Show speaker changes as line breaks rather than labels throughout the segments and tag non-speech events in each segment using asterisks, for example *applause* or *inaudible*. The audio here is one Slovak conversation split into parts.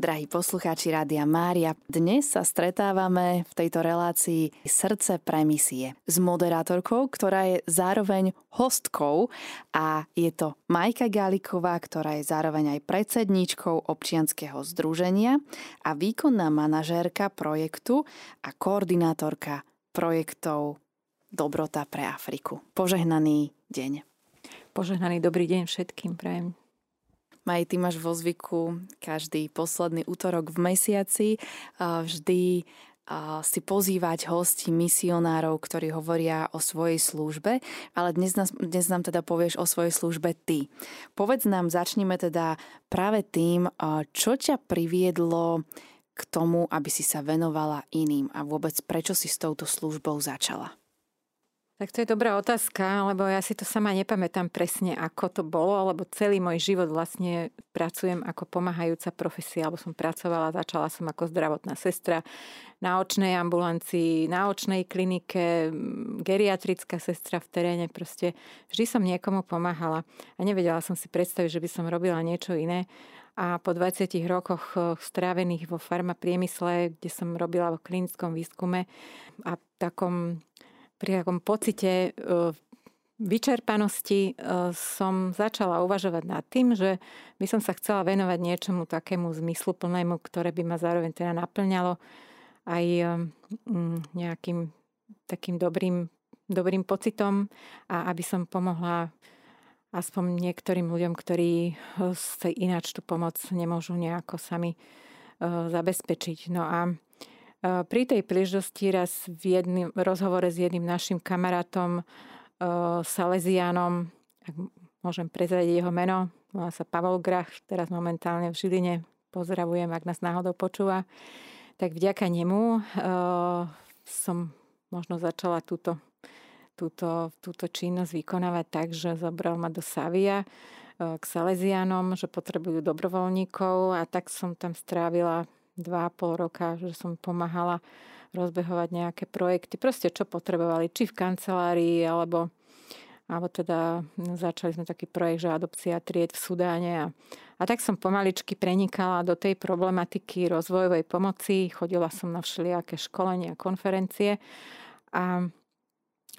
Drahí poslucháči Rádia Mária, dnes sa stretávame v tejto relácii Srdce pre misie s moderátorkou, ktorá je zároveň hostkou a je to Majka Galiková, ktorá je zároveň aj predsedníčkou občianskeho združenia a výkonná manažérka projektu a koordinátorka projektov Dobrota pre Afriku. Požehnaný deň.
Požehnaný dobrý deň všetkým prajem.
Maj, ty máš vo zvyku každý posledný útorok v mesiaci vždy si pozývať hosti misionárov, ktorí hovoria o svojej službe, ale dnes, nás, dnes nám teda povieš o svojej službe ty. Povedz nám, začneme teda práve tým, čo ťa priviedlo k tomu, aby si sa venovala iným a vôbec prečo si s touto službou začala.
Tak to je dobrá otázka, lebo ja si to sama nepamätám presne, ako to bolo, lebo celý môj život vlastne pracujem ako pomáhajúca profesia, alebo som pracovala, začala som ako zdravotná sestra na očnej ambulancii, na očnej klinike, geriatrická sestra v teréne, proste vždy som niekomu pomáhala a nevedela som si predstaviť, že by som robila niečo iné. A po 20 rokoch eh, strávených vo farmapriemysle, kde som robila v klinickom výskume a takom pri takom pocite e, vyčerpanosti e, som začala uvažovať nad tým, že by som sa chcela venovať niečomu takému zmysluplnému, ktoré by ma zároveň teda naplňalo aj e, nejakým takým dobrým, dobrým pocitom a aby som pomohla aspoň niektorým ľuďom, ktorí sa ináč tú pomoc nemôžu nejako sami zabezpečiť. No a pri tej príležitosti raz v jedným rozhovore s jedným našim kamarátom Salesianom, ak môžem prezradiť jeho meno, volá sa Pavol Grach, teraz momentálne v Žiline, pozdravujem, ak nás náhodou počúva, tak vďaka nemu som možno začala túto, túto, túto činnosť vykonávať tak, že zobral ma do Savia k Salesianom, že potrebujú dobrovoľníkov a tak som tam strávila dva a pol roka, že som pomáhala rozbehovať nejaké projekty, proste čo potrebovali, či v kancelárii, alebo, alebo teda začali sme taký projekt, že adopcia tried v Sudáne a, a tak som pomaličky prenikala do tej problematiky rozvojovej pomoci, chodila som na všelijaké školenia, konferencie a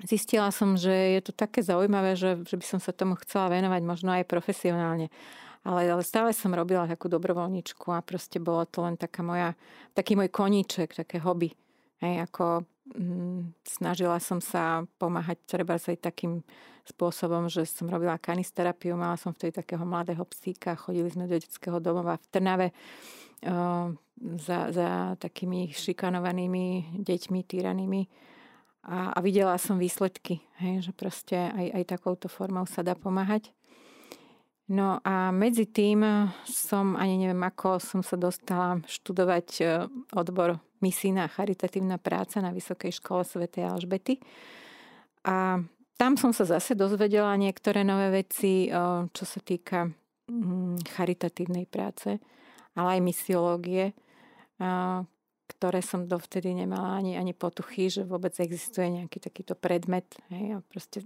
zistila som, že je to také zaujímavé, že, že by som sa tomu chcela venovať možno aj profesionálne ale, ale stále som robila takú dobrovoľničku a proste bolo to len taká moja, taký môj koníček, také hobby. Hej, ako mm, snažila som sa pomáhať treba aj takým spôsobom, že som robila kanisterapiu, mala som vtedy takého mladého psíka, chodili sme do detského domova v Trnave uh, za, za takými šikanovanými deťmi, týranými a, a videla som výsledky, hej, že proste aj, aj takouto formou sa dá pomáhať. No a medzi tým som, ani neviem ako, som sa dostala študovať e, odbor misijná charitatívna práca na Vysokej škole Sv. Alžbety. A tam som sa zase dozvedela niektoré nové veci, e, čo sa týka mm, charitatívnej práce, ale aj misiológie, ktoré som dovtedy nemala ani, ani potuchy, že vôbec existuje nejaký takýto predmet. Hej, a proste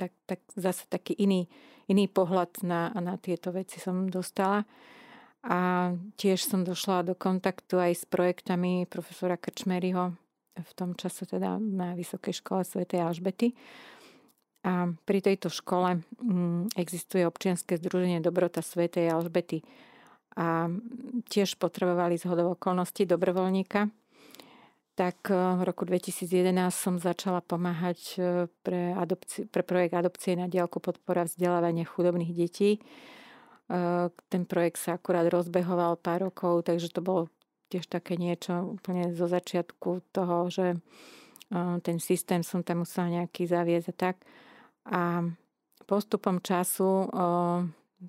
tak, tak zase taký iný, iný pohľad na, na tieto veci som dostala. A tiež som došla do kontaktu aj s projektami profesora Krčmeryho, v tom čase teda na Vysokej škole Sv. Alžbety. A pri tejto škole mm, existuje občianske združenie Dobrota Sv. Alžbety. A tiež potrebovali z hodov okolností dobrovoľníka tak eh, v roku 2011 som začala pomáhať eh, pre, adopci- pre projekt adopcie na diálku podpora vzdelávania chudobných detí. Eh, ten projekt sa akurát rozbehoval pár rokov, takže to bolo tiež také niečo úplne zo začiatku toho, že ten systém som tam musela nejaký zaviesť a tak. A postupom času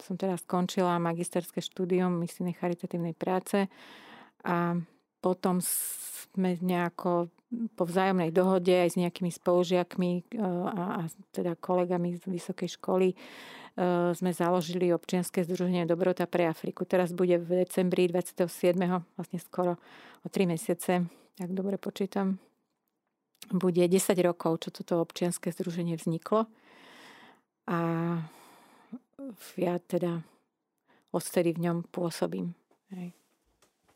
som teraz skončila magisterské štúdium misijnej charitatívnej práce a potom sme nejako po vzájomnej dohode aj s nejakými spolužiakmi e, a, a teda kolegami z vysokej školy e, sme založili občianske združenie Dobrota pre Afriku. Teraz bude v decembri 27. vlastne skoro o 3 mesiace, ak dobre počítam, bude 10 rokov, čo toto občianske združenie vzniklo. A ja teda odtedy v ňom pôsobím. Hej.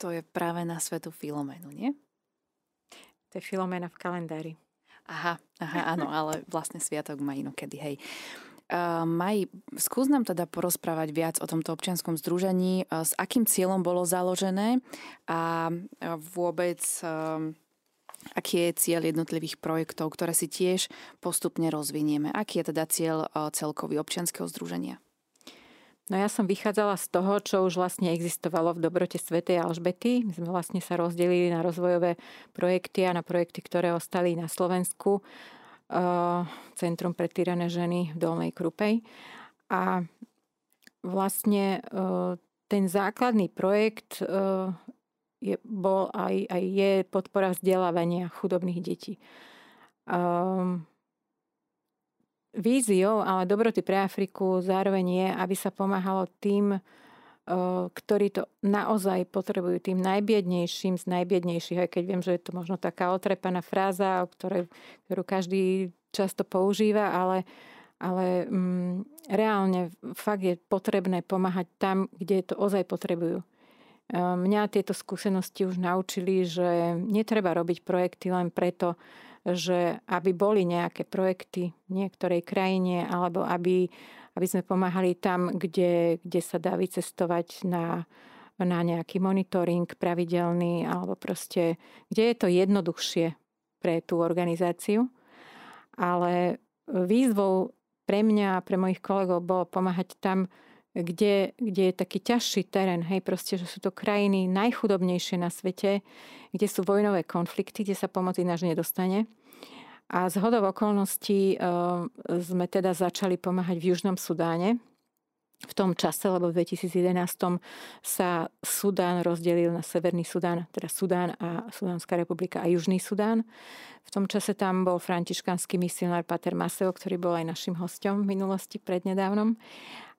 To je práve na svetu Filomenu, nie?
To je Filomena v kalendári.
Aha, aha, *laughs* áno, ale vlastne sviatok má inokedy, hej. Uh, Maj, skús nám teda porozprávať viac o tomto občianskom združení, uh, s akým cieľom bolo založené a uh, vôbec uh, aký je cieľ jednotlivých projektov, ktoré si tiež postupne rozvinieme. Aký je teda cieľ uh, celkový občianského združenia?
No ja som vychádzala z toho, čo už vlastne existovalo v dobrote Svetej Alžbety. My sme vlastne sa rozdelili na rozvojové projekty a na projekty, ktoré ostali na Slovensku Centrum pre tyrané ženy v Dolnej Krupej. A vlastne ten základný projekt je, bol aj, aj je podpora vzdelávania chudobných detí. Um, víziou, ale dobroty pre Afriku zároveň je, aby sa pomáhalo tým ktorí to naozaj potrebujú, tým najbiednejším z najbiednejších, aj keď viem, že je to možno taká otrepaná fráza, ktorej, ktorú každý často používa, ale, ale mm, reálne fakt je potrebné pomáhať tam, kde to ozaj potrebujú. Mňa tieto skúsenosti už naučili, že netreba robiť projekty len preto, že aby boli nejaké projekty v niektorej krajine, alebo aby aby sme pomáhali tam, kde, kde sa dá vycestovať na, na nejaký monitoring pravidelný alebo proste, kde je to jednoduchšie pre tú organizáciu. Ale výzvou pre mňa a pre mojich kolegov bolo pomáhať tam, kde, kde je taký ťažší terén, hej, proste, že sú to krajiny najchudobnejšie na svete, kde sú vojnové konflikty, kde sa pomoc ináč nedostane. A z hodov okolností eh, sme teda začali pomáhať v Južnom Sudáne, v tom čase, lebo v 2011 sa Sudán rozdelil na Severný Sudán, teda Sudán a Sudánska republika a Južný Sudán. V tom čase tam bol františkanský misionár Pater Maseo, ktorý bol aj našim hostom v minulosti prednedávnom.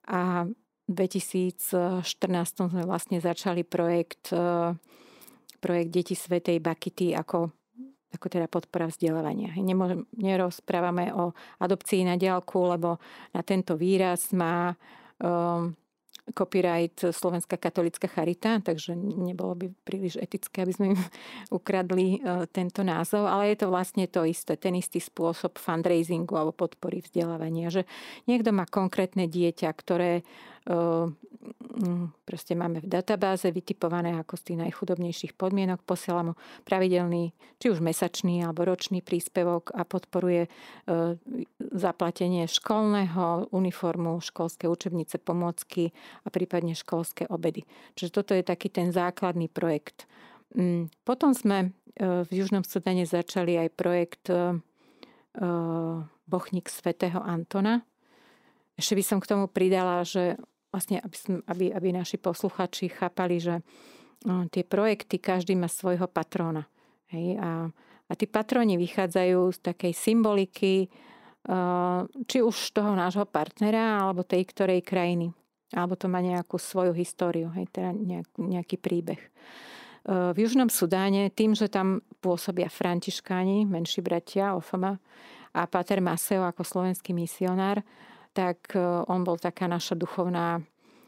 A 2014 sme vlastne začali projekt, eh, projekt Deti Svetej Bakity ako ako teda podpora vzdelávania. Nemôžem, nerozprávame o adopcii na diálku, lebo na tento výraz má um, copyright Slovenská katolická charita, takže nebolo by príliš etické, aby sme im *laughs* ukradli uh, tento názov, ale je to vlastne to isté, ten istý spôsob fundraisingu alebo podpory vzdelávania, že niekto má konkrétne dieťa, ktoré proste máme v databáze vytipované ako z tých najchudobnejších podmienok, posiela mu pravidelný, či už mesačný alebo ročný príspevok a podporuje zaplatenie školného, uniformu, školské učebnice, pomôcky a prípadne školské obedy. Čiže toto je taký ten základný projekt. Mm, potom sme v Južnom Sudane začali aj projekt Bochník svätého Antona. Ešte by som k tomu pridala, že vlastne, aby, aby, aby naši posluchači chápali, že tie projekty, každý má svojho patróna. Hej? A, a tí patróni vychádzajú z takej symboliky, či už toho nášho partnera, alebo tej ktorej krajiny. Alebo to má nejakú svoju históriu, hej, teda nejak, nejaký príbeh. V Južnom Sudáne, tým, že tam pôsobia františkáni, menší bratia, Ofama a Pater Maseo ako slovenský misionár, tak e, on bol taká naša duchovná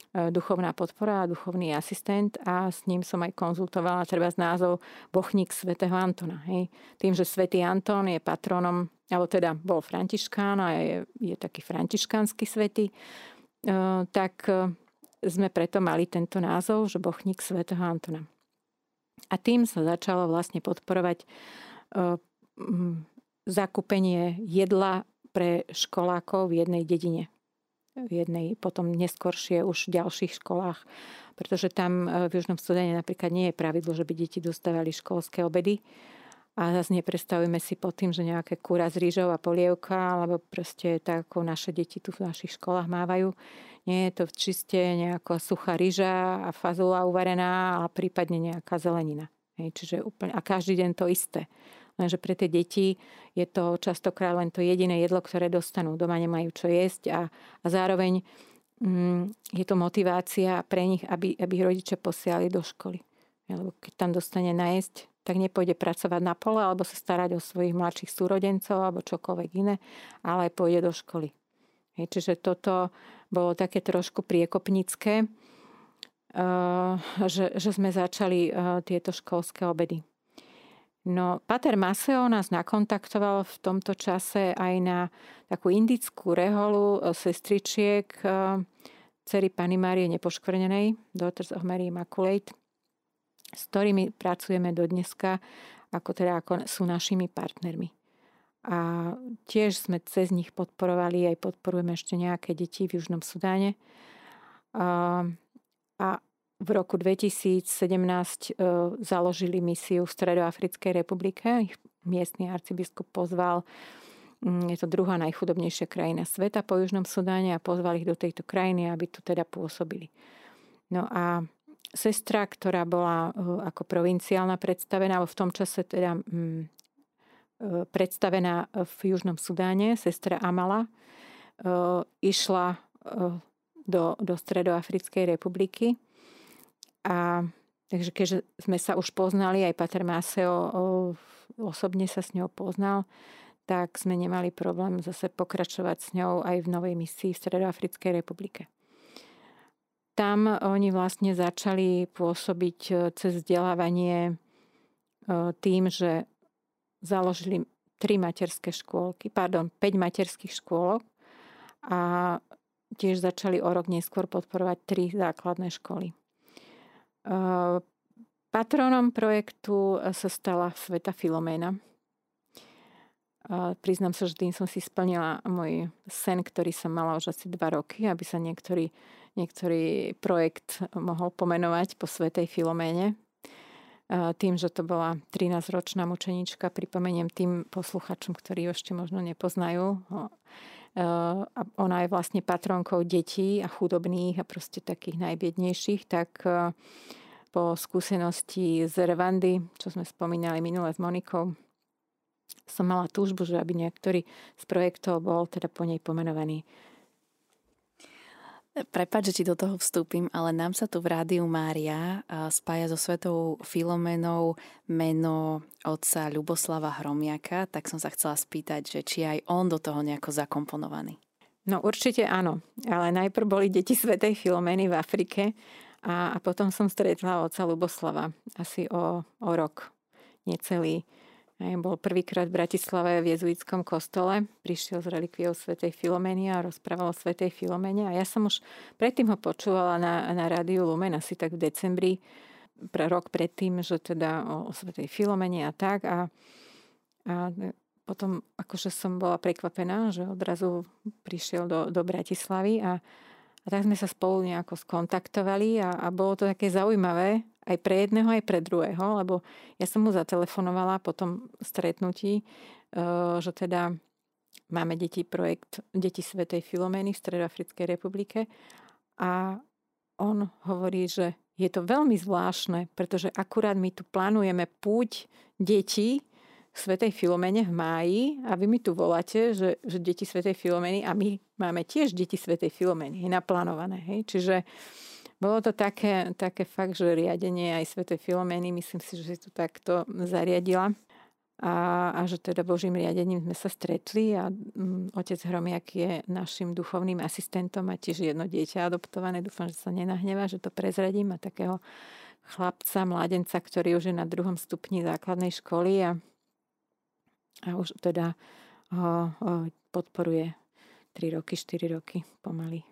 e, duchovná podpora a duchovný asistent a s ním som aj konzultovala treba z názov Bochník svätého Antona. Hej. Tým, že svätý Anton je patronom, alebo teda bol františkán a je, je taký františkánsky svätý, e, tak sme preto mali tento názov, že Bochník svätého Antona. A tým sa začalo vlastne podporovať zakúpenie jedla pre školákov v jednej dedine. V jednej, potom neskoršie už v ďalších školách. Pretože tam e, v Južnom Sudane napríklad nie je pravidlo, že by deti dostávali školské obedy. A zase nepredstavujeme si pod tým, že nejaké kúra z rýžov a polievka, alebo proste tak, ako naše deti tu v našich školách mávajú. Nie je to čiste nejaká suchá rýža a fazula uvarená a prípadne nejaká zelenina. Hej, čiže úplne, a každý deň to isté. Lenže pre tie deti je to častokrát len to jediné jedlo, ktoré dostanú. Doma nemajú čo jesť a, a zároveň mm, je to motivácia pre nich, aby, aby rodičia posiali do školy. Lebo keď tam dostane najesť, tak nepôjde pracovať na pole alebo sa starať o svojich mladších súrodencov alebo čokoľvek iné, ale pôjde do školy. Hej, čiže toto bolo také trošku priekopnícke. že, že sme začali tieto školské obedy. No, Pater Maseo nás nakontaktoval v tomto čase aj na takú indickú reholu sestričiek cery Pany Márie Nepoškvrnenej, Daughters of Mary Immaculate, s ktorými pracujeme do dneska, ako teda ako sú našimi partnermi. A tiež sme cez nich podporovali, aj podporujeme ešte nejaké deti v Južnom Sudáne. A v roku 2017 e, založili misiu v Stredoafrickej republike. Ich miestny arcibiskup pozval, mm, je to druhá najchudobnejšia krajina sveta po Južnom Sudáne a pozval ich do tejto krajiny, aby tu teda pôsobili. No a sestra, ktorá bola e, ako provinciálna predstavená, v tom čase teda mm, e, predstavená v Južnom Sudáne, sestra Amala, išla do, do Stredoafrickej republiky a takže keďže sme sa už poznali, aj Pater Maseo osobne sa s ňou poznal, tak sme nemali problém zase pokračovať s ňou aj v novej misii v Stredoafrickej republike. Tam oni vlastne začali pôsobiť e, cez vzdelávanie e, tým, že založili tri materské škôlky, pardon, 5 materských škôlok a tiež začali o rok neskôr podporovať tri základné školy. Patronom projektu sa stala Sveta Filoména. Priznám sa, že tým som si splnila môj sen, ktorý som mala už asi dva roky, aby sa niektorý, niektorý projekt mohol pomenovať po Svetej Filoméne. Tým, že to bola 13-ročná mučenička, pripomeniem tým posluchačom, ktorí ešte možno nepoznajú. Ona je vlastne patronkou detí a chudobných a proste takých najbiednejších, tak po skúsenosti z Rwandy, čo sme spomínali minule s Monikou, som mala túžbu, že aby niektorý z projektov bol teda po nej pomenovaný.
Prepač, že ti do toho vstúpim, ale nám sa tu v Rádiu Mária spája so svetou Filomenou meno otca Ľuboslava Hromiaka, tak som sa chcela spýtať, že či aj on do toho nejako zakomponovaný.
No určite áno, ale najprv boli deti svetej Filomeny v Afrike a, a potom som stretla oca Luboslava asi o, o rok, necelý. Bol prvýkrát v Bratislave v jezuitskom kostole, prišiel z relikviou svätej Filomeny a rozprával o svätej Filomene. A ja som už predtým ho počúvala na, na rádiu Lumen asi tak v decembri, pre rok predtým, že teda o, o svätej Filomene a tak. A, a potom akože som bola prekvapená, že odrazu prišiel do, do Bratislavy a, a tak sme sa spolu nejako skontaktovali a, a bolo to také zaujímavé aj pre jedného, aj pre druhého, lebo ja som mu zatelefonovala po tom stretnutí, e, že teda máme deti projekt Deti Svetej Filomény v Stredoafrickej republike a on hovorí, že je to veľmi zvláštne, pretože akurát my tu plánujeme púť detí Svetej Filomene v máji a vy mi tu voláte, že, že deti Svetej Filomeny a my máme tiež deti Svetej Filomeny, naplánované. Hej? Čiže bolo to také, také fakt, že riadenie aj Svetej Filomeny, myslím si, že si to takto zariadila. A, a že teda Božím riadením sme sa stretli a mm, otec Hromiak je našim duchovným asistentom a tiež jedno dieťa adoptované. Dúfam, že sa nenahneva, že to prezradím. A takého chlapca, mladenca, ktorý už je na druhom stupni základnej školy a a už teda ho, ho podporuje 3 roky, 4 roky pomaly.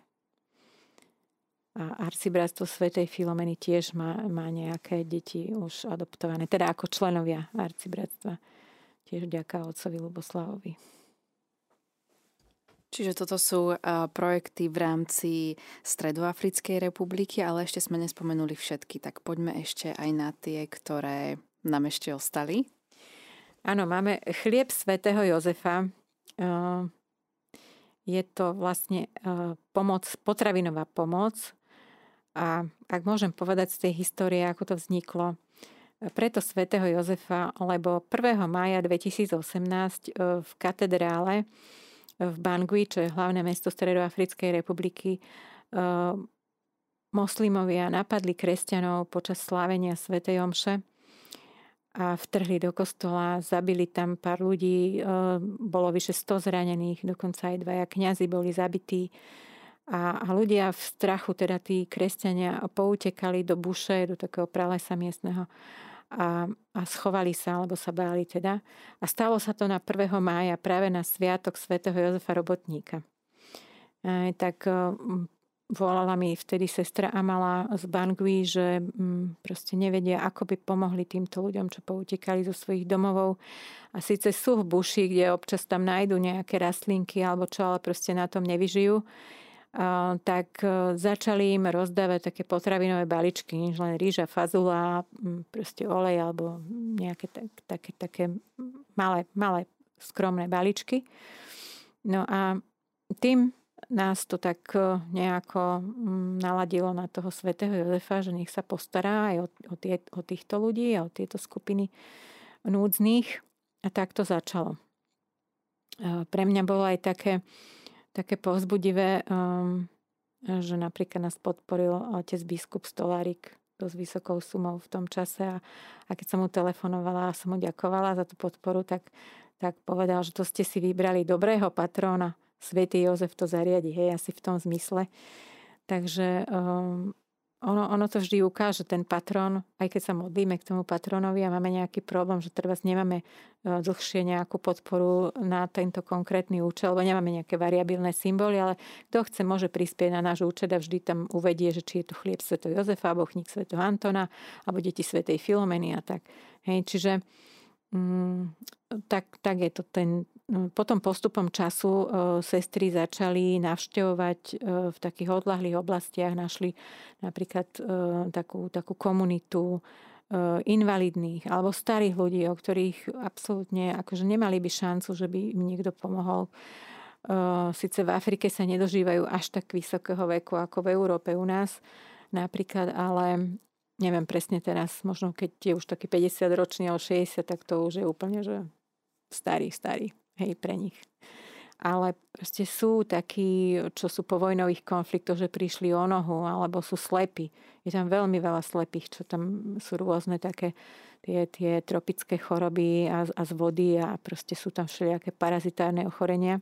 A arcibratstvo Svetej Filomeny tiež má, má nejaké deti už adoptované, teda ako členovia arcibratstva. Tiež vďaka otcovi Luboslavovi.
Čiže toto sú projekty v rámci Stredoafrickej republiky, ale ešte sme nespomenuli všetky, tak poďme ešte aj na tie, ktoré nám ešte ostali.
Áno, máme chlieb svätého Jozefa. Je to vlastne pomoc, potravinová pomoc. A ak môžem povedať z tej histórie, ako to vzniklo, preto svätého Jozefa, lebo 1. mája 2018 v katedrále v Bangui, čo je hlavné mesto Stredoafrickej republiky, moslimovia napadli kresťanov počas slávenia svätej Omše a vtrhli do kostola, zabili tam pár ľudí, e, bolo vyše 100 zranených, dokonca aj dvaja kňazi boli zabití A, ľudia v strachu, teda tí kresťania, poutekali do buše, do takého pralesa miestneho a, a schovali sa, alebo sa báli teda. A stalo sa to na 1. mája, práve na sviatok svätého Jozefa Robotníka. E, tak volala mi vtedy sestra Amala z Bangui, že mm, proste nevedia, ako by pomohli týmto ľuďom, čo poutekali zo svojich domovov. A síce sú v buši, kde občas tam nájdu nejaké rastlinky alebo čo, ale proste na tom nevyžijú. Tak e, začali im rozdávať také potravinové baličky, než len rýža, fazula, proste olej alebo nejaké tak, také, také malé, malé skromné baličky. No a tým nás to tak e, nejako naladilo na toho svätého Jozefa, že nech sa postará aj o, o, tie, o týchto ľudí a o tieto skupiny núdznych. A tak to začalo. E, pre mňa bolo aj také, také povzbudivé, um, že napríklad nás podporil otec biskup Stolárik dosť vysokou sumou v tom čase a, a keď som mu telefonovala a som mu ďakovala za tú podporu, tak, tak povedal, že to ste si vybrali dobrého patróna, svätý Jozef to zariadi, hej, asi v tom zmysle. Takže um, ono, ono to vždy ukáže, ten patron, aj keď sa modlíme k tomu patronovi a máme nejaký problém, že treba nemáme uh, dlhšie nejakú podporu na tento konkrétny účel, lebo nemáme nejaké variabilné symboly, ale kto chce, môže prispieť na náš účet a vždy tam uvedie, že či je to chlieb Sv. Jozefa, alebo chník Sv. Antona, alebo deti Sv. Filomeny a tak. Hej, čiže mm, tak, tak je to ten, potom postupom času e, sestry začali navštevovať e, v takých odlahlých oblastiach, našli napríklad e, takú, takú komunitu invalidných alebo starých ľudí, o ktorých absolútne akože nemali by šancu, že by im niekto pomohol. Sice v Afrike sa nedožívajú až tak vysokého veku ako v Európe u nás napríklad, ale neviem presne teraz, možno keď je už taký 50 ročný alebo 60, tak to už je úplne, že starý, starý hej, pre nich. Ale proste sú takí, čo sú po vojnových konfliktoch, že prišli o nohu, alebo sú slepí. Je tam veľmi veľa slepých, čo tam sú rôzne také tie, tie tropické choroby a, a z vody a proste sú tam všelijaké parazitárne ochorenia.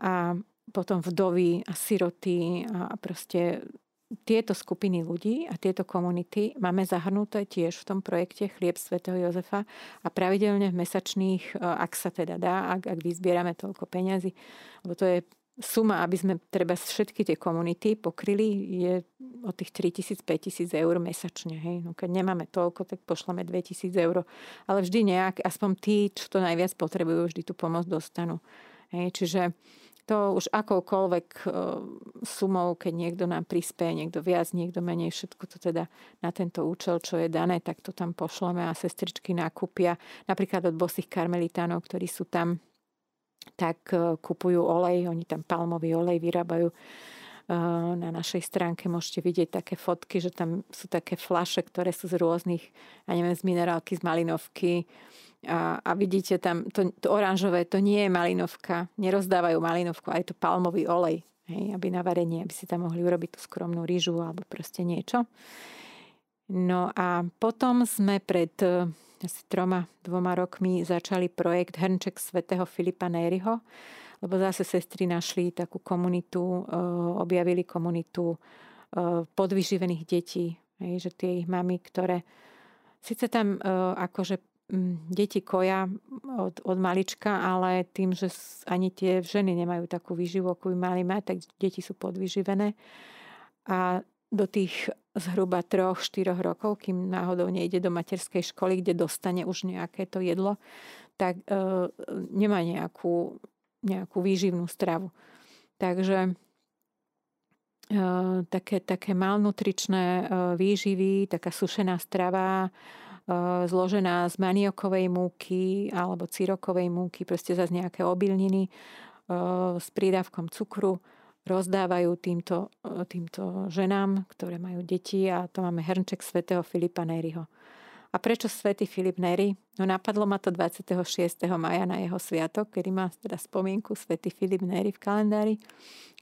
A potom vdovy a siroty a proste tieto skupiny ľudí a tieto komunity máme zahrnuté tiež v tom projekte Chlieb svätého Jozefa a pravidelne v mesačných, e, ak sa teda dá, ak, ak vyzbierame toľko peňazí, lebo to je suma, aby sme treba všetky tie komunity pokryli, je od tých 3000, 5000 eur mesačne. Hej. No keď nemáme toľko, tak pošleme 2000 eur. Ale vždy nejak, aspoň tí, čo to najviac potrebujú, vždy tú pomoc dostanú. Hej. Čiže to už akoukoľvek e, sumou, keď niekto nám prispieje, niekto viac, niekto menej, všetko to teda na tento účel, čo je dané, tak to tam pošleme a sestričky nakúpia. Napríklad od bosých karmelitánov, ktorí sú tam, tak e, kupujú olej, oni tam palmový olej vyrábajú e, na našej stránke môžete vidieť také fotky, že tam sú také flaše, ktoré sú z rôznych, ja neviem, z minerálky, z malinovky, a, a vidíte tam, to, to oranžové, to nie je malinovka, nerozdávajú malinovku, aj to palmový olej, hej, aby na varenie, aby si tam mohli urobiť tú skromnú rýžu alebo proste niečo. No a potom sme pred eh, asi troma, dvoma rokmi začali projekt Hrnček svätého Filipa Nériho, lebo zase sestry našli takú komunitu, eh, objavili komunitu eh, podvyživených detí, že tie ich mamy, ktoré Sice tam akože deti koja od, od malička, ale tým, že ani tie ženy nemajú takú výživu, ako by mali mať, tak deti sú podvyživené. A do tých zhruba 3-4 rokov, kým náhodou nejde do materskej školy, kde dostane už nejaké to jedlo, tak e, nemá nejakú, nejakú výživnú stravu. Takže e, také, také malnutričné e, výživy, taká sušená strava, zložená z maniokovej múky alebo cyrokovej múky, proste zase nejaké obilniny eh, s prídavkom cukru rozdávajú týmto, eh, týmto ženám, ktoré majú deti a to máme hrnček svätého Filipa Nériho. A prečo svätý Filip Neri? No napadlo ma to 26. maja na jeho sviatok, kedy má teda spomienku svätý Filip Neri v kalendári.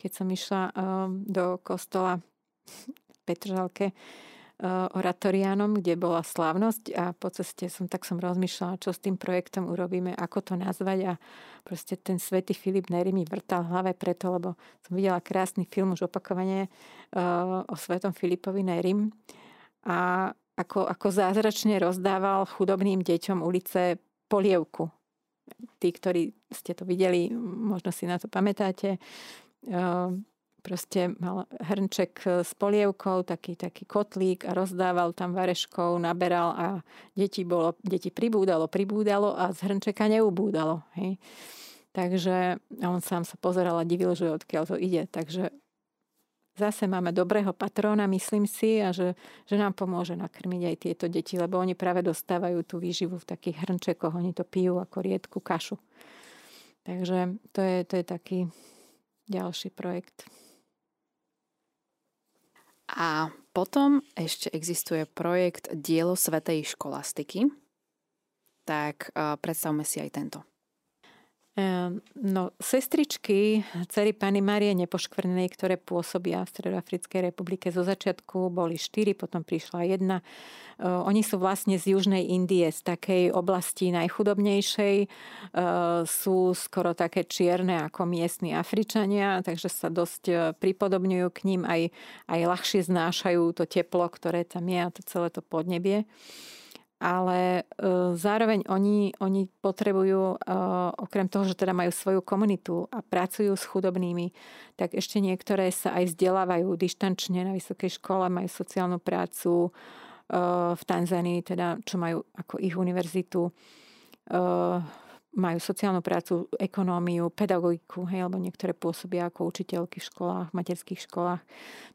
Keď som išla do kostola v Petržalke oratoriánom, kde bola slávnosť a po ceste som tak som rozmýšľala, čo s tým projektom urobíme, ako to nazvať a proste ten svätý Filip Neri mi vrtal hlave preto, lebo som videla krásny film už opakovane o svetom Filipovi Nerim a ako, ako zázračne rozdával chudobným deťom ulice polievku. Tí, ktorí ste to videli, možno si na to pamätáte, proste mal hrnček s polievkou, taký, taký kotlík a rozdával tam vareškov, naberal a deti, bolo, deti pribúdalo, pribúdalo a z hrnčeka neubúdalo. Hej. Takže on sám sa pozeral a divil, že odkiaľ to ide. Takže zase máme dobrého patróna, myslím si, a že, že nám pomôže nakrmiť aj tieto deti, lebo oni práve dostávajú tú výživu v takých hrnčekoch, oni to pijú ako riedku kašu. Takže to je, to je taký ďalší projekt.
A potom ešte existuje projekt Dielo Svetej školastiky. Tak uh, predstavme si aj tento.
No, sestričky cery Pany Marie Nepoškvrnenej, ktoré pôsobia v Stredoafrickej republike zo začiatku, boli štyri, potom prišla jedna. Oni sú vlastne z Južnej Indie, z takej oblasti najchudobnejšej. Sú skoro také čierne ako miestni Afričania, takže sa dosť pripodobňujú k ním, aj, aj ľahšie znášajú to teplo, ktoré tam je a to celé to podnebie ale e, zároveň oni, oni potrebujú, e, okrem toho, že teda majú svoju komunitu a pracujú s chudobnými, tak ešte niektoré sa aj vzdelávajú dištančne na vysokej škole, majú sociálnu prácu e, v Tanzánii, teda čo majú ako ich univerzitu majú sociálnu prácu, ekonómiu, pedagogiku, hej, alebo niektoré pôsobia ako učiteľky v školách, v materských školách.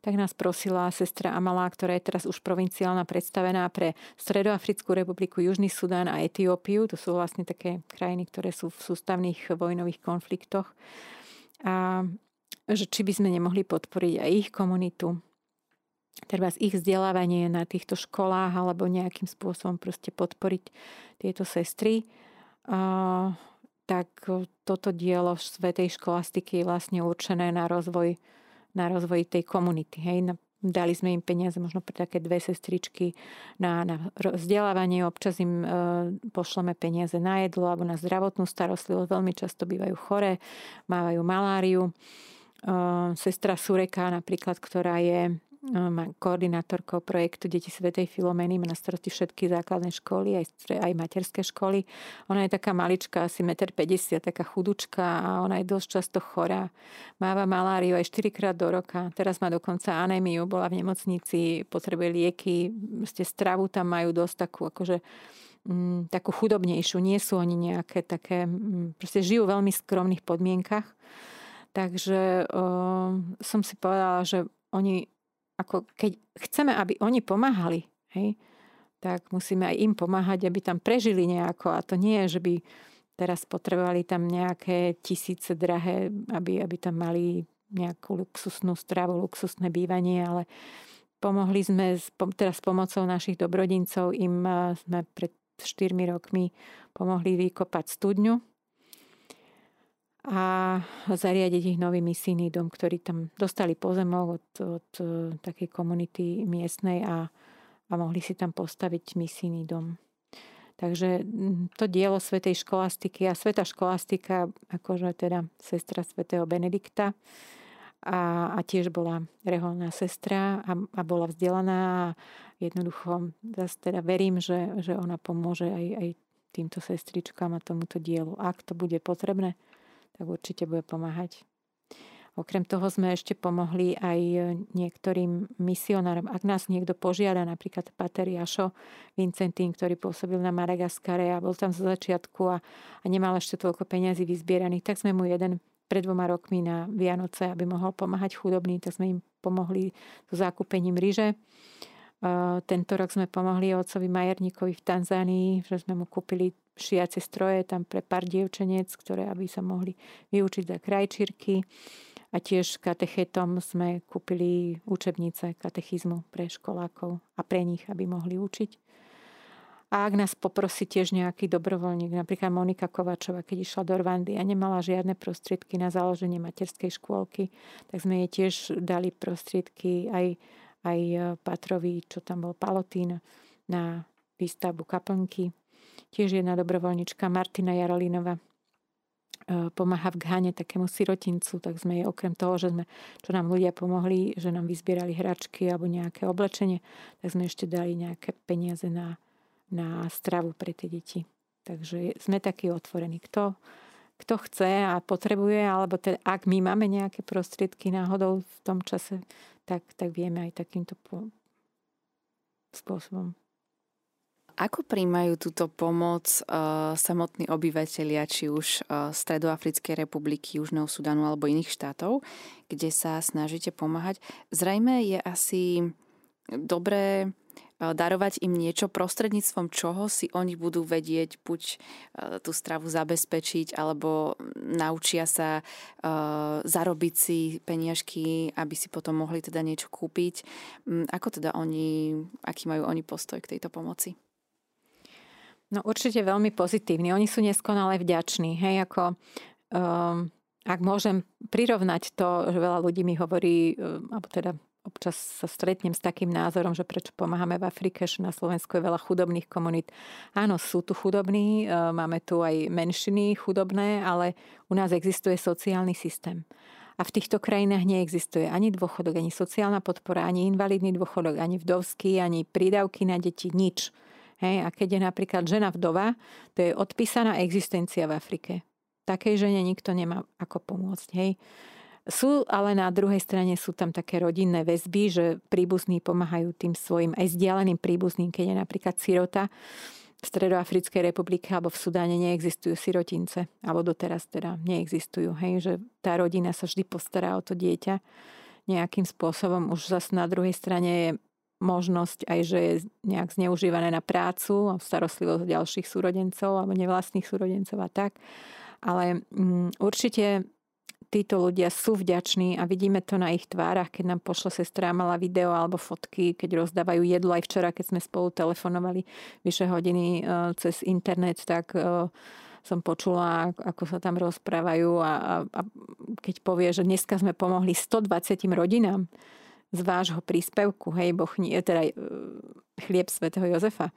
Tak nás prosila sestra Amala, ktorá je teraz už provinciálna predstavená pre Stredoafrickú republiku, Južný Sudán a Etiópiu. To sú vlastne také krajiny, ktoré sú v sústavných vojnových konfliktoch. A že či by sme nemohli podporiť aj ich komunitu, treba ich vzdelávanie na týchto školách alebo nejakým spôsobom proste podporiť tieto sestry tak toto dielo Svetej školastiky je vlastne určené na rozvoj, na rozvoj tej komunity. Hej? Dali sme im peniaze možno pre také dve sestričky na, na vzdelávanie, občas im e, pošleme peniaze na jedlo alebo na zdravotnú starostlivosť. Veľmi často bývajú chore, mávajú maláriu. E, sestra Sureka napríklad, ktorá je koordinátorkou projektu Deti Svetej Filomeny, má na starosti všetky základné školy, aj, aj materské školy. Ona je taká malička, asi 1,50 m, taká chudučka a ona je dosť často chorá. Máva maláriu aj 4 krát do roka. Teraz má dokonca anémiu, bola v nemocnici, potrebuje lieky, ste stravu tam majú dosť takú, akože mm, takú chudobnejšiu. Nie sú oni nejaké také, mm, proste žijú v veľmi skromných podmienkach. Takže o, som si povedala, že oni ako keď chceme, aby oni pomáhali, hej, tak musíme aj im pomáhať, aby tam prežili nejako. A to nie je, že by teraz potrebovali tam nejaké tisíce drahé, aby, aby tam mali nejakú luxusnú stravu, luxusné bývanie, ale pomohli sme, teraz pomocou našich dobrodincov im sme pred 4 rokmi pomohli vykopať studňu a zariadiť ich nový misijný dom, ktorý tam dostali pozemok od, od e, takej komunity miestnej a, a mohli si tam postaviť misijný dom. Takže to dielo Svetej školastiky a Sveta školastika, akože teda sestra Svetého Benedikta a, a tiež bola reholná sestra a, a bola vzdelaná a jednoducho zase teda verím, že, že ona pomôže aj, aj týmto sestričkám a tomuto dielu, ak to bude potrebné tak určite bude pomáhať. Okrem toho sme ešte pomohli aj niektorým misionárom. Ak nás niekto požiada, napríklad Pater Jašo Vincentín, ktorý pôsobil na Madagaskare a bol tam zo začiatku a, a nemal ešte toľko peňazí vyzbieraných, tak sme mu jeden pred dvoma rokmi na Vianoce, aby mohol pomáhať chudobným, tak sme im pomohli so zákúpením ryže. Tento rok sme pomohli otcovi Majerníkovi v Tanzánii, že sme mu kúpili šiace stroje tam pre pár dievčenec, ktoré aby sa mohli vyučiť za krajčírky. A tiež katechetom sme kúpili učebnice katechizmu pre školákov a pre nich, aby mohli učiť. A ak nás poprosí tiež nejaký dobrovoľník, napríklad Monika Kovačová, keď išla do Rwandy a nemala žiadne prostriedky na založenie materskej škôlky, tak sme jej tiež dali prostriedky aj, aj Patrovi, čo tam bol Palotín na výstavbu kaplnky. Tiež jedna dobrovoľnička Martina Jarolínova pomáha v Ghane takému sirotincu, tak sme jej okrem toho, že sme, čo nám ľudia pomohli, že nám vyzbierali hračky alebo nejaké oblečenie, tak sme ešte dali nejaké peniaze na, na stravu pre tie deti. Takže sme takí otvorení. Kto, kto chce a potrebuje, alebo teda, ak my máme nejaké prostriedky náhodou v tom čase, tak, tak vieme aj takýmto po, spôsobom
ako príjmajú túto pomoc uh, samotní obyvateľia, či už uh, Stredoafrickej republiky, Južného Sudanu alebo iných štátov, kde sa snažíte pomáhať? Zrejme je asi dobré darovať im niečo prostredníctvom čoho si oni budú vedieť buď tú stravu zabezpečiť alebo naučia sa zarobiť si peniažky, aby si potom mohli teda niečo kúpiť. Mm, ako teda oni, aký majú oni postoj k tejto pomoci?
No určite veľmi pozitívny. Oni sú neskonale vďační. Hej, ako, um, ak môžem prirovnať to, že veľa ľudí mi hovorí, alebo teda občas sa stretnem s takým názorom, že prečo pomáhame v Afrike, že na Slovensku je veľa chudobných komunít. Áno, sú tu chudobní, um, máme tu aj menšiny chudobné, ale u nás existuje sociálny systém. A v týchto krajinách neexistuje ani dôchodok, ani sociálna podpora, ani invalidný dôchodok, ani vdovský, ani prídavky na deti, nič. Hej, a keď je napríklad žena vdova, to je odpísaná existencia v Afrike. Takej žene nikto nemá ako pomôcť. Hej. Sú, ale na druhej strane sú tam také rodinné väzby, že príbuzní pomáhajú tým svojim aj vzdialeným príbuzným, keď je napríklad sirota v Stredoafrickej republike alebo v Sudáne neexistujú sirotince, alebo doteraz teda neexistujú. Hej, že tá rodina sa vždy postará o to dieťa nejakým spôsobom. Už zase na druhej strane je možnosť aj, že je nejak zneužívané na prácu a starostlivosť ďalších súrodencov alebo nevlastných súrodencov a tak. Ale um, určite títo ľudia sú vďační a vidíme to na ich tvárach, keď nám pošla sestra mala video alebo fotky, keď rozdávajú jedlo. Aj včera, keď sme spolu telefonovali vyše hodiny uh, cez internet, tak uh, som počula, ako sa tam rozprávajú a, a, a keď povie, že dneska sme pomohli 120 rodinám, z vášho príspevku, hej, boh nie, teda e, chlieb svätého Jozefa,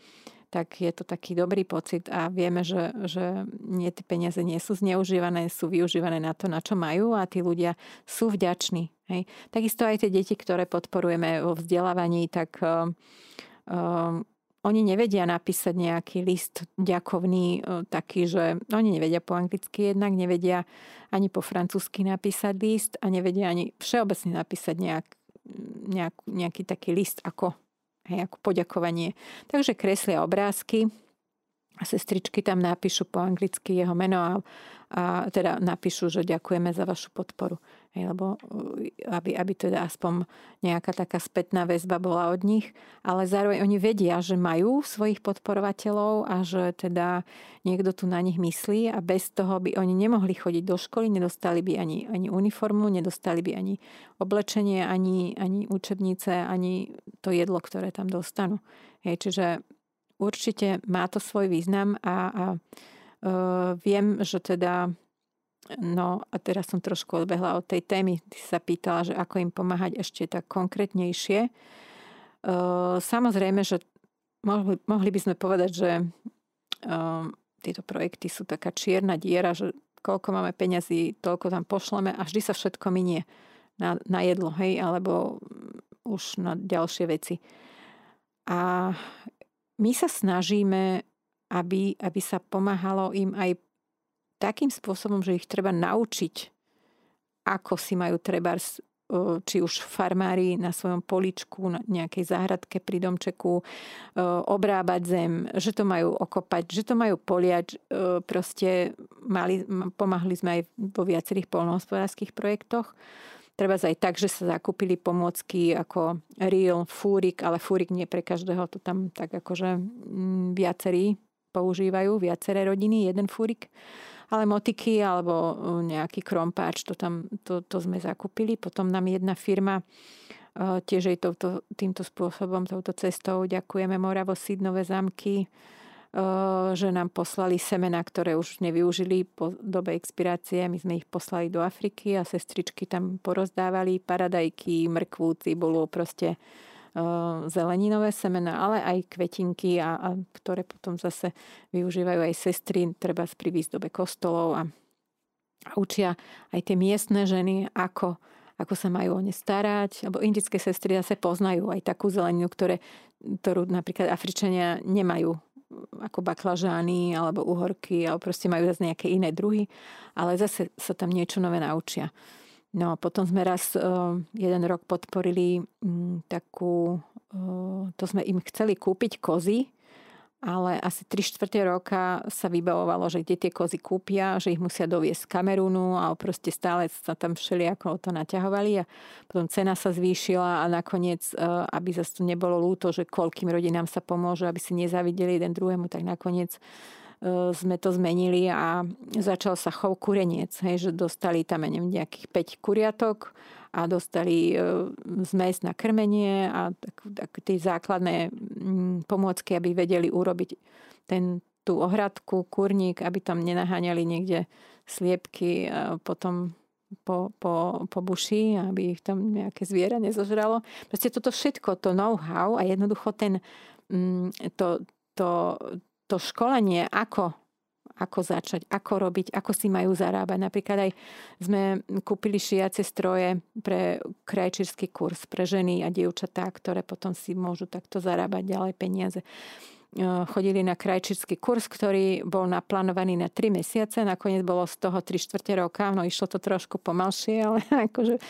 tak je to taký dobrý pocit a vieme, že, že nie, tie peniaze nie sú zneužívané, sú využívané na to, na čo majú a tí ľudia sú vďační. Hej. Takisto aj tie deti, ktoré podporujeme vo vzdelávaní, tak um, oni nevedia napísať nejaký list ďakovný, taký, že oni nevedia po anglicky jednak, nevedia ani po francúzsky napísať list a nevedia ani všeobecne napísať nejak, nejak, nejaký taký list ako, hej, ako poďakovanie. Takže kreslia obrázky a sestričky tam napíšu po anglicky jeho meno a, a teda napíšu, že ďakujeme za vašu podporu. Hej, lebo uh, aby, aby teda aspoň nejaká taká spätná väzba bola od nich, ale zároveň oni vedia, že majú svojich podporovateľov a že teda niekto tu na nich myslí a bez toho by oni nemohli chodiť do školy, nedostali by ani, ani uniformu, nedostali by ani oblečenie, ani, ani učebnice, ani to jedlo, ktoré tam dostanú. Hej, čiže určite má to svoj význam a, a viem, že teda No a teraz som trošku odbehla od tej témy. Ty sa pýtala, že ako im pomáhať ešte tak konkrétnejšie. Samozrejme, že mohli, mohli by sme povedať, že tieto projekty sú taká čierna diera, že koľko máme peňazí, toľko tam pošleme a vždy sa všetko minie na, na jedlo, hej, alebo už na ďalšie veci. A my sa snažíme, aby, aby sa pomáhalo im aj takým spôsobom, že ich treba naučiť, ako si majú treba či už farmári na svojom poličku, na nejakej záhradke pri domčeku, obrábať zem, že to majú okopať, že to majú poliať. Proste mali, pomáhali sme aj vo viacerých polnohospodárských projektoch. Treba aj tak, že sa zakúpili pomôcky ako real, fúrik, ale fúrik nie pre každého, to tam tak akože viacerí používajú, viaceré rodiny, jeden fúrik ale motiky alebo uh, nejaký krompáč, to, tam, to, to sme zakúpili. Potom nám jedna firma uh, tiež aj touto, týmto spôsobom, touto cestou ďakujeme Moravo Sidnové zamky, uh, že nám poslali semena, ktoré už nevyužili po dobe expirácie. My sme ich poslali do Afriky a sestričky tam porozdávali paradajky, mrkvú, cibulu, proste zeleninové semena, ale aj kvetinky, a, a ktoré potom zase využívajú aj sestry, treba pri výzdobe kostolov a, a učia aj tie miestne ženy, ako, ako sa majú o ne starať. Alebo indické sestry zase poznajú aj takú zeleninu, ktoré, ktorú napríklad Afričania nemajú ako baklažány alebo uhorky, alebo proste majú zase nejaké iné druhy, ale zase sa tam niečo nové naučia. No a potom sme raz uh, jeden rok podporili um, takú, uh, to sme im chceli kúpiť kozy, ale asi 3 čtvrte roka sa vybavovalo, že kde tie kozy kúpia, že ich musia doviesť z Kamerúnu a proste stále sa tam všelijako o to naťahovali a potom cena sa zvýšila a nakoniec, aby zase to nebolo lúto, že koľkým rodinám sa pomôže, aby si nezavideli jeden druhému, tak nakoniec sme to zmenili a začal sa chov kureniec, hej, že dostali tam, neviem, nejakých 5 kuriatok a dostali e, zmes na krmenie a tak, tak tie základné mm, pomôcky, aby vedeli urobiť ten, tú ohradku, kurník, aby tam nenaháňali niekde sliepky a potom po, po, po buši, aby ich tam nejaké zviera nezožralo. Proste toto všetko, to know-how a jednoducho ten, mm, to, to, to školenie, ako, ako začať, ako robiť, ako si majú zarábať. Napríklad aj sme kúpili šiace stroje pre krajčírsky kurz pre ženy a dievčatá, ktoré potom si môžu takto zarábať ďalej peniaze. Chodili na krajčírsky kurz, ktorý bol naplánovaný na 3 mesiace, nakoniec bolo z toho 3 čtvrte roka, no išlo to trošku pomalšie, ale *laughs* akože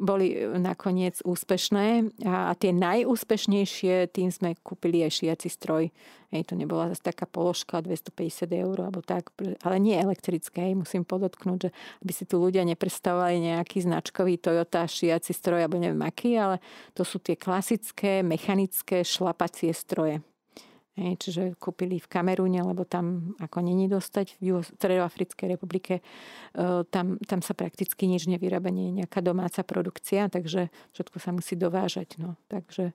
boli nakoniec úspešné a tie najúspešnejšie, tým sme kúpili aj šiaci stroj. Hej, to nebola zase taká položka 250 eur alebo tak, ale nie elektrické, musím podotknúť, že aby si tu ľudia neprestavovali nejaký značkový Toyota šiaci stroj alebo neviem aký, ale to sú tie klasické mechanické šlapacie stroje. Hej, čiže kúpili v Kamerúne, lebo tam ako není dostať v Stredoafrickej republike. E, tam, tam sa prakticky nič nevyrába, nie je nejaká domáca produkcia, takže všetko sa musí dovážať. No. Takže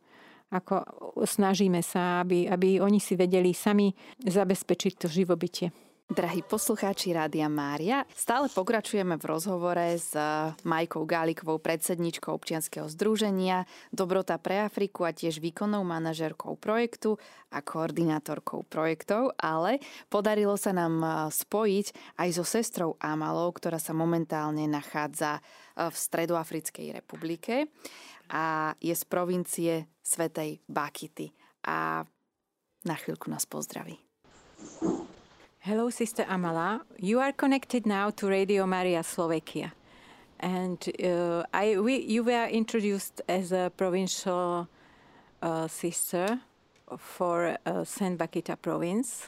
ako snažíme sa, aby, aby oni si vedeli sami zabezpečiť to živobytie.
Drahí poslucháči Rádia Mária, stále pokračujeme v rozhovore s Majkou Gálikovou, predsedničkou občianskeho združenia Dobrota pre Afriku a tiež výkonnou manažerkou projektu a koordinátorkou projektov, ale podarilo sa nám spojiť aj so sestrou Amalou, ktorá sa momentálne nachádza v Stredoafrickej republike a je z provincie Svetej Bakity. A na chvíľku nás pozdraví.
Hello, Sister Amala. You are connected now to Radio Maria Slovakia. And uh, I, we, you were introduced as a provincial uh, sister for uh, Saint Bakita province.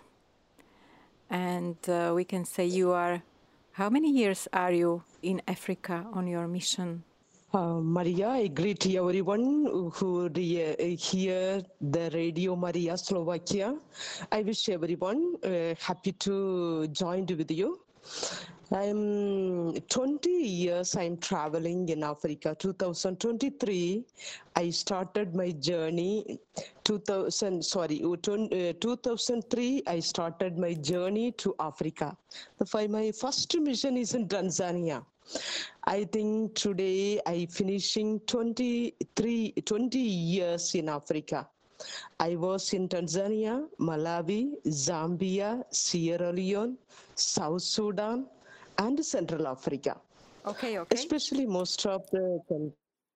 And uh, we can say you are, how many years are you in Africa on your mission?
Uh, Maria, I greet everyone who hear the Radio Maria Slovakia. I wish everyone uh, happy to join with you. I'm 20 years I'm traveling in Africa. 2023, I started my journey. 2000, sorry, uh, 2003, I started my journey to Africa. My first mission is in Tanzania. I think today I finishing 23, 20 years in Africa. I was in Tanzania, Malawi, Zambia, Sierra Leone, South Sudan, and Central Africa.
Okay, okay.
Especially most of the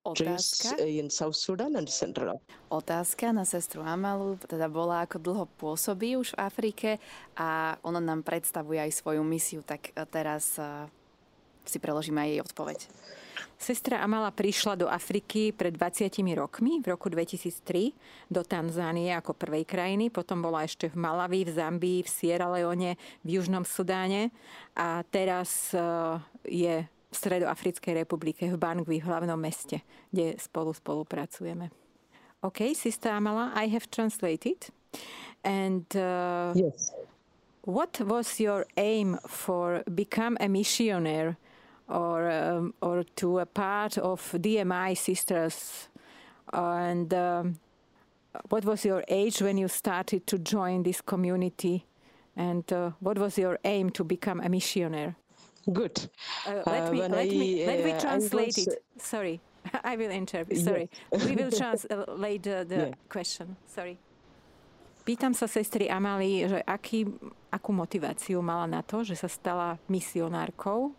countries eh, in South Sudan and Central Africa.
Otázka na sestru Amalu, teda bola, ako dlho pôsobí už v Afrike a ona nám predstavuje aj svoju misiu, tak eh, teraz eh, si preložíme aj jej odpoveď.
Sestra Amala prišla do Afriky pred 20 rokmi, v roku 2003, do Tanzánie ako prvej krajiny, potom bola ešte v Malavi, v Zambii, v Sierra Leone, v Južnom Sudáne a teraz eh, je v Stredoafrickej republike, v Bangui, v hlavnom meste, kde spolu spolupracujeme. OK, Sister Amala, I have translated. And uh,
yes.
what was your aim for become a missionary or um, or to a part of DMI sisters. And um, what was your age when you started to join this community? And uh, what was your aim to become a missionary?
Good.
Uh, let, uh, me, let, I, me, let me uh, translate it. Sorry. *laughs* I will interpret. Sorry. We will *laughs* translate the, the yeah. question. Sorry. Pýtam sa sestry Amalii, že aký, akú motiváciu mala na to, že sa stala misionárkou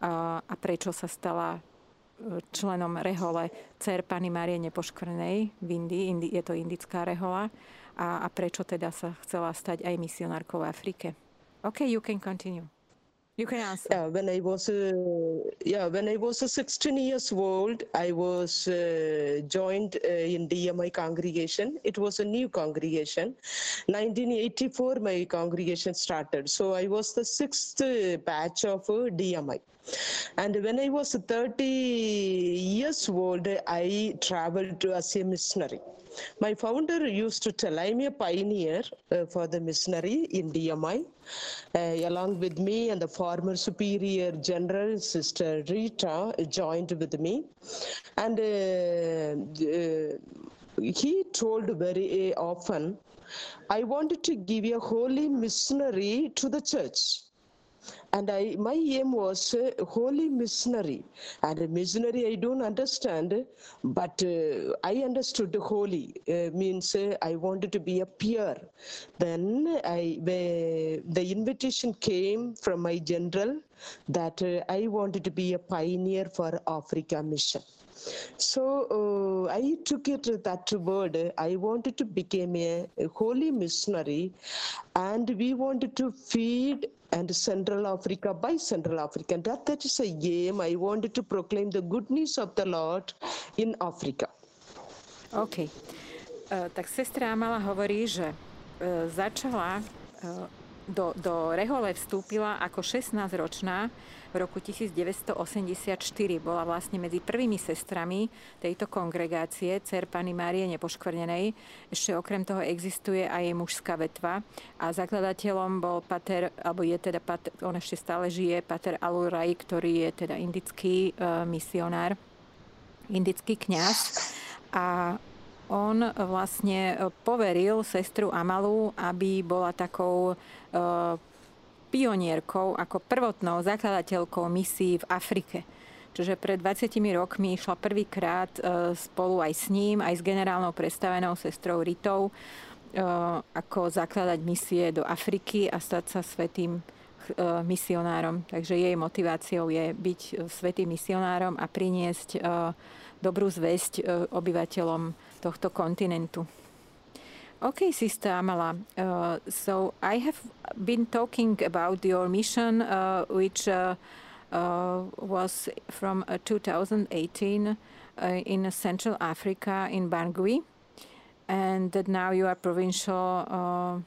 a, prečo sa stala členom rehole Cer Pany Márie Nepoškvrnej v Indii, Indi, je to indická rehola, a, a prečo teda sa chcela stať aj misionárkou v Afrike. OK, you can continue. You can answer.
Yeah, when I was uh, yeah when I was uh, 16 years old, I was uh, joined uh, in DMI congregation. It was a new congregation. 1984, my congregation started. So I was the sixth batch of uh, DMI. And when I was 30 years old, I traveled as a missionary. My founder used to tell, I'm a pioneer uh, for the missionary in DMI. Uh, along with me and the former superior general, Sister Rita, joined with me. And uh, uh he told very often, I wanted to give a holy missionary to the church and I, my aim was uh, holy missionary. And missionary, I don't understand, but uh, I understood holy uh, means uh, I wanted to be a peer. Then I, the invitation came from my general that uh, I wanted to be a pioneer for Africa mission. So uh, I took it that word. I wanted to become a, a, holy missionary, and we wanted to feed and Central Africa by Central Africa. And that, that is a aim. I wanted to proclaim the good news of the Lord in Africa.
OK. Uh, tak sestra Amala hovorí, že uh, začala uh, do, do Rehole vstúpila ako 16-ročná v roku 1984. Bola vlastne medzi prvými sestrami tejto kongregácie Cer Pany Márie Nepoškvrnenej. Ešte okrem toho existuje aj jej mužská vetva a zakladateľom bol pater, alebo je teda pater, on ešte stále žije, pater Alul Rai, ktorý je teda indický uh, misionár, indický kňaz. A on vlastne poveril sestru Amalu, aby bola takou Eh, pionierkou, ako prvotnou zakladateľkou misií v Afrike. Čiže pred 20 rokmi išla prvýkrát eh, spolu aj s ním, aj s generálnou predstavenou sestrou Ritou, ako zakladať misie do Afriky a stať sa svetým misionárom. Takže jej motiváciou je byť svetým misionárom a priniesť dobrú zväzť obyvateľom tohto kontinentu. Okay, Sister Amala. Uh, so I have been talking about your mission, uh, which uh, uh was from uh, 2018 uh, in Central Africa in Bangui, and that now you are provincial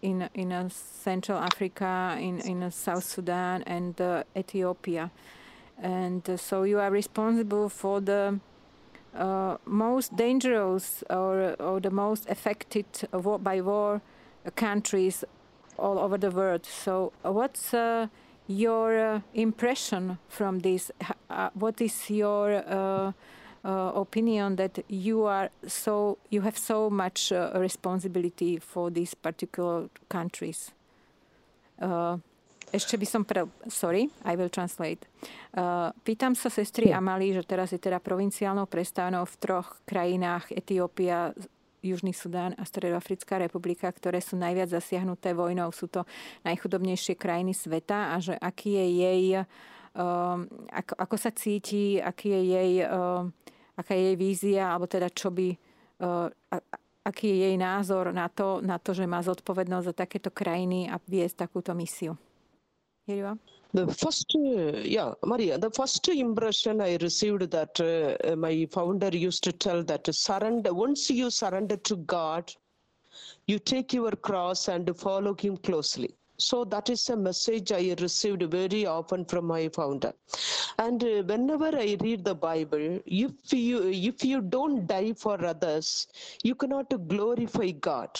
in in Central Africa, in in South Sudan and Ethiopia, and so you are responsible for the most dangerous or, or the most affected by war countries all over the world. So, uh, what's uh, your uh, impression from this? Uh, what is your uh, opinion that you are so you have so much responsibility for these particular countries? Ešte by som pre... Sorry, I will translate. Uh, pýtam sa sestry Amali, že teraz je teda provinciálnou prestávanou v troch krajinách Etiópia, Južný Sudán a Stredoafrická republika, ktoré sú najviac zasiahnuté vojnou. Sú to najchudobnejšie krajiny sveta a že aký je jej, uh, ako, ako sa cíti, aký je jej, uh, aká je jej vízia, alebo teda čo by, uh, a, aký je jej názor na to, na to, že má zodpovednosť za takéto krajiny a viesť takúto misiu. Here you are.
The first, uh, yeah, Maria, the first impression I received that uh, my founder used to tell that surrender, once you surrender to God, you take your cross and follow Him closely. So that is a message I received very often from my founder. And whenever I read the Bible, if you if you don't die for others, you cannot glorify God.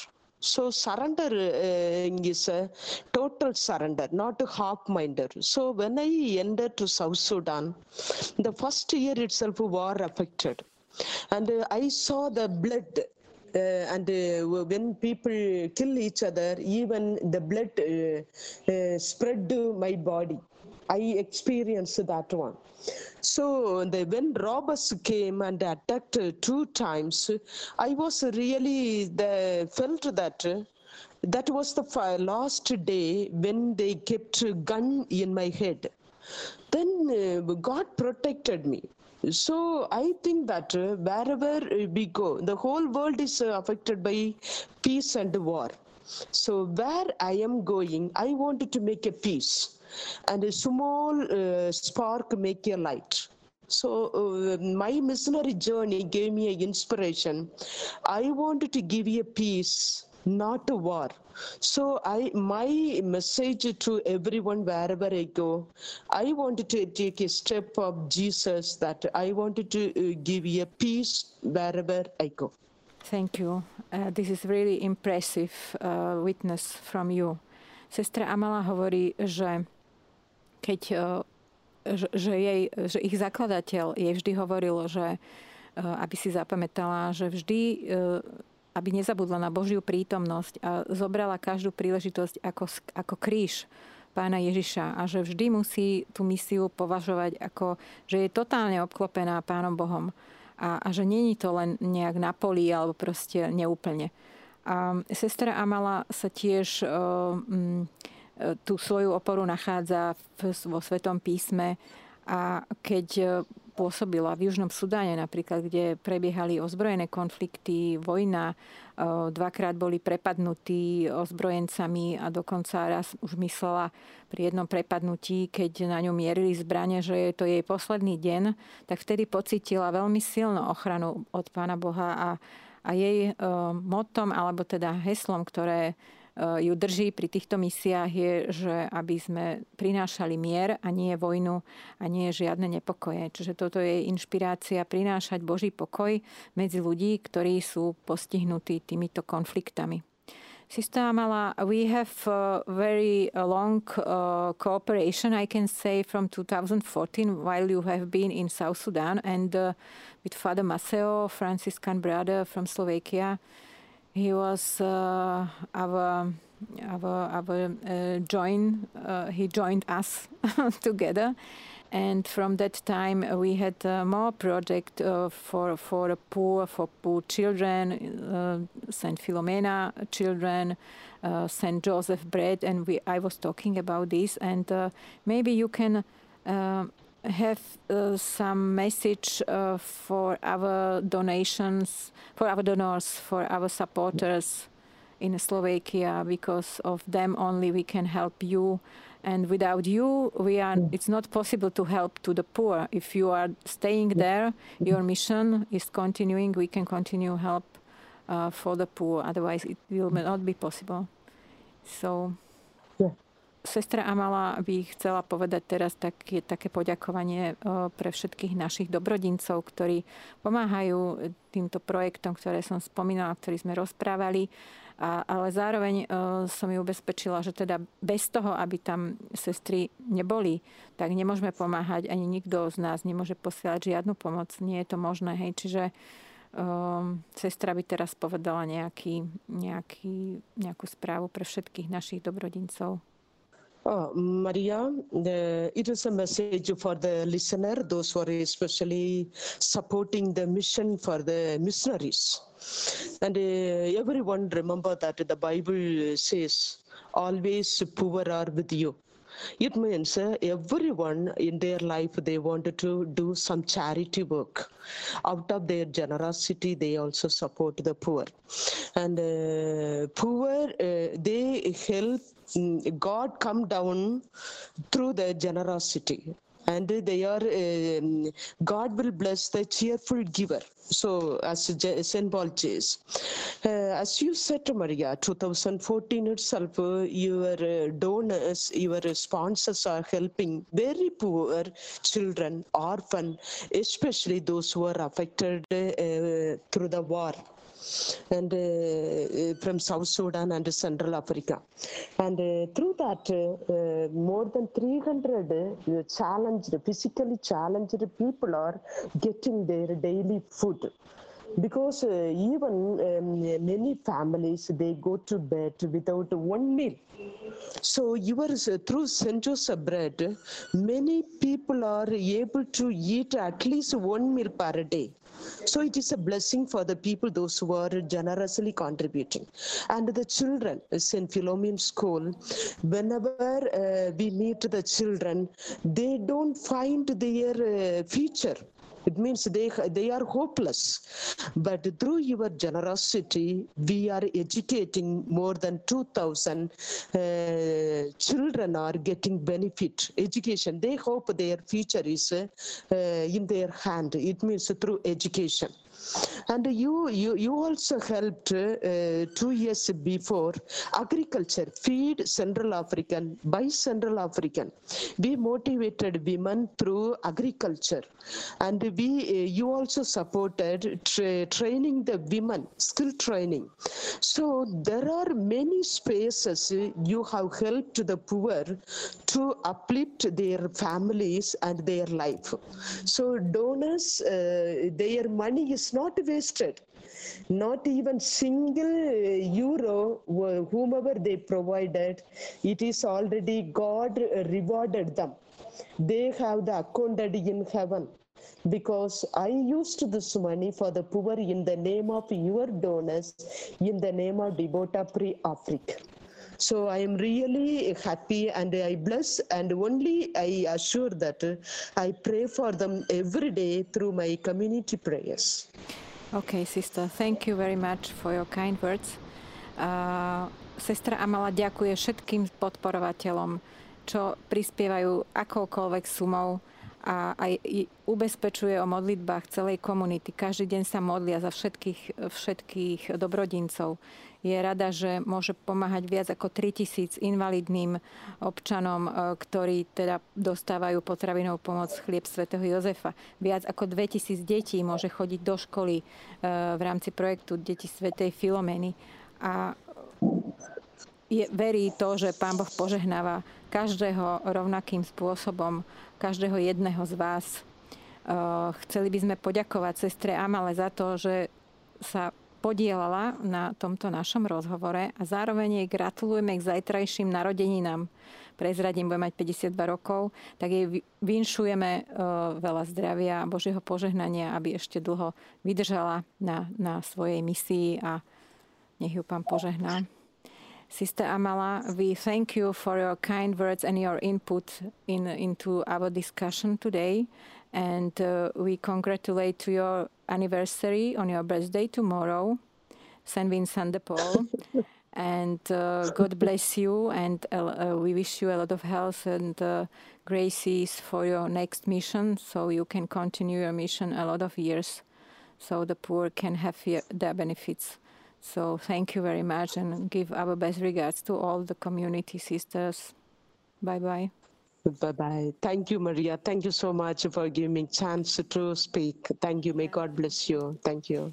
So surrender uh, is a total surrender, not a half-minder. So when I entered to South Sudan, the first year itself war affected. And uh, I saw the blood uh, and uh, when people kill each other, even the blood uh, uh, spread to my body. I experienced that one. So the, when robbers came and attacked two times, I was really the, felt that that was the last day when they kept gun in my head. Then uh, God protected me. So I think that wherever we go, the whole world is affected by peace and war. So where I am going, I wanted to make a peace, and a small uh, spark make a light. So uh, my missionary journey gave me an inspiration. I wanted to give you a peace, not a war. So I my message to everyone wherever I go, I wanted to take a step of Jesus that I wanted to uh, give you a peace wherever I go.
Thank you. Uh, this is really impressive uh, witness from you. Sestra Amala hovorí, že keď uh, že, jej, že ich zakladateľ jej vždy hovoril, že uh, aby si zapamätala, že vždy uh, aby nezabudla na Božiu prítomnosť a zobrala každú príležitosť ako, ako kríž pána Ježiša a že vždy musí tú misiu považovať ako, že je totálne obklopená pánom Bohom a, a že není to len nejak na poli alebo proste neúplne. A sestra Amala sa tiež um, tú svoju oporu nachádza v, vo Svetom písme. A keď pôsobila v Južnom Sudáne napríklad, kde prebiehali ozbrojené konflikty, vojna, dvakrát boli prepadnutí ozbrojencami a dokonca raz už myslela pri jednom prepadnutí, keď na ňu mierili zbranie, že je to jej posledný deň, tak vtedy pocitila veľmi silnú ochranu od Pána Boha a, a jej motom, alebo teda heslom, ktoré ju drží pri týchto misiách je, že aby sme prinášali mier a nie vojnu a nie žiadne nepokoje. Čiže toto je inšpirácia prinášať Boží pokoj medzi ľudí, ktorí sú postihnutí týmito konfliktami. Sister Amala, we have a very long uh, cooperation, I can say, from 2014 while you have been in South Sudan and uh, with Father Maceo, Franciscan brother from Slovakia. He was uh, our our our uh, join uh, he joined us *laughs* together. And from that time uh, we had uh, more project uh, for for poor for poor children Saint Philomena children Saint Joseph bread and we I was talking about this. And maybe you can have uh, some message uh, for our donations, for our donors, for our supporters in Slovakia, because of them only we can help you. And without you, we are. Mm. It's not possible to help to the poor. If you are staying there, your mission is continuing. We can continue help uh, for the poor. Otherwise, it will not be possible. So Sestra Amala by chcela povedať teraz také, také poďakovanie pre všetkých našich dobrodincov, ktorí pomáhajú týmto projektom, ktoré som spomínala, ktorý sme rozprávali. A, ale zároveň uh, som ju ubezpečila, že teda bez toho, aby tam sestry neboli, tak nemôžeme pomáhať, ani nikto z nás nemôže posielať žiadnu pomoc. Nie je to možné. Hej. Čiže uh, sestra by teraz povedala nejaký, nejaký, nejakú správu pre všetkých našich dobrodincov.
Oh, Maria, uh, it is a message for the listener, those who are especially supporting the mission for the missionaries. And uh, everyone remember that the Bible says, always poor are with you. It means uh, everyone in their life, they wanted to do some charity work. Out of their generosity, they also support the poor. And uh, poor, uh, they help God come down through their generosity. And they are um, god will bless the cheerful giver. So as st paul says uh, as you said maria 2014 itself your uh, donors your sponsors are helping very poor children orphan especially those who are affected through the war and uh, uh, from South Sudan and Central Africa. And uh, through that, more than 300 challenged, physically challenged people are getting their daily food because uh, even um, many families they go to bed without one meal so yours uh, through St. Joseph bread, many people are able to eat at least one meal per day. So it is a blessing for the people, those who are generously contributing. And the children, St. Philomene School, whenever uh, we meet the children, they don't find their uh, future it means they, they are hopeless. But through your generosity, we are educating more than 2,000 uh, children are getting benefit, education. They hope their future is uh, in their hand. It means through education. And you, you, you also helped uh, two years before agriculture, feed Central African by Central African. We motivated women through agriculture. And we, uh, you also supported tra training the women, skill training. So there are many spaces you have helped the poor to uplift their families and their life. So donors, uh, their money is not wasted. Not even single uh, euro whomever they provided it is already god uh, rewarded them. They have the accounted in heaven. Because I used this money for the poor in the name of your donors, in the name of Devota Pre Africa. So I am really happy and I bless and only I assure that I pray for them every day through my community prayers.
Okay, sister, thank you very much for your kind words. Uh, sestra Amala ďakuje všetkým podporovateľom, čo prispievajú akoukoľvek sumou a aj ubezpečuje o modlitbách celej komunity. Každý deň sa modlia za všetkých, všetkých dobrodincov je rada, že môže pomáhať viac ako 3000 invalidným občanom, e, ktorí teda dostávajú potravinovú pomoc chlieb svätého Jozefa. Viac ako 2000 detí môže chodiť do školy e, v rámci projektu Deti svätej Filomeny. A je, verí to, že Pán Boh požehnáva každého rovnakým spôsobom, každého jedného z vás. E, chceli by sme poďakovať sestre Amale za to, že sa podielala na tomto našom rozhovore a zároveň jej gratulujeme k zajtrajším narodeninám. Prezradím, bude mať 52 rokov, tak jej vinšujeme e, veľa zdravia a Božieho požehnania, aby ešte dlho vydržala na, na svojej misii a nech ju pán požehná. Sister Amala, we thank you for your kind words and your input in, into our discussion today. And uh, we congratulate to your anniversary on your birthday tomorrow, Saint Vincent de Paul. *laughs* and uh, God bless you, and uh, we wish you a lot of health and uh, graces for your next mission, so you can continue your mission a lot of years, so the poor can have their benefits. So thank you very much, and give our best regards to all the community sisters. Bye bye.
Bye bye. Thank you, Maria. Thank you so much for giving me chance to speak. Thank you. May God bless you. Thank you.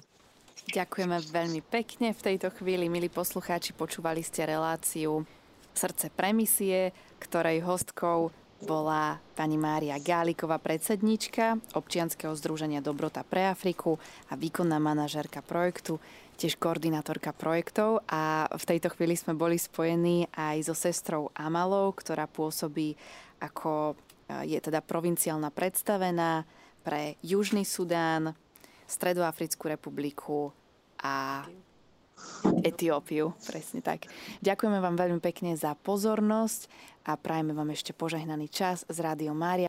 Ďakujeme veľmi pekne. V tejto chvíli, milí poslucháči, počúvali ste reláciu Srdce premisie, ktorej hostkou bola pani Mária Gáliková, predsednička občianskeho združenia Dobrota pre Afriku a výkonná manažérka projektu, tiež koordinátorka projektov a v tejto chvíli sme boli spojení aj so sestrou Amalou, ktorá pôsobí ako je teda provinciálna predstavená pre Južný Sudán, Stredoafrickú republiku a Etiópiu, presne tak. Ďakujeme vám veľmi pekne za pozornosť a prajeme vám ešte požehnaný čas z Rádio Mária.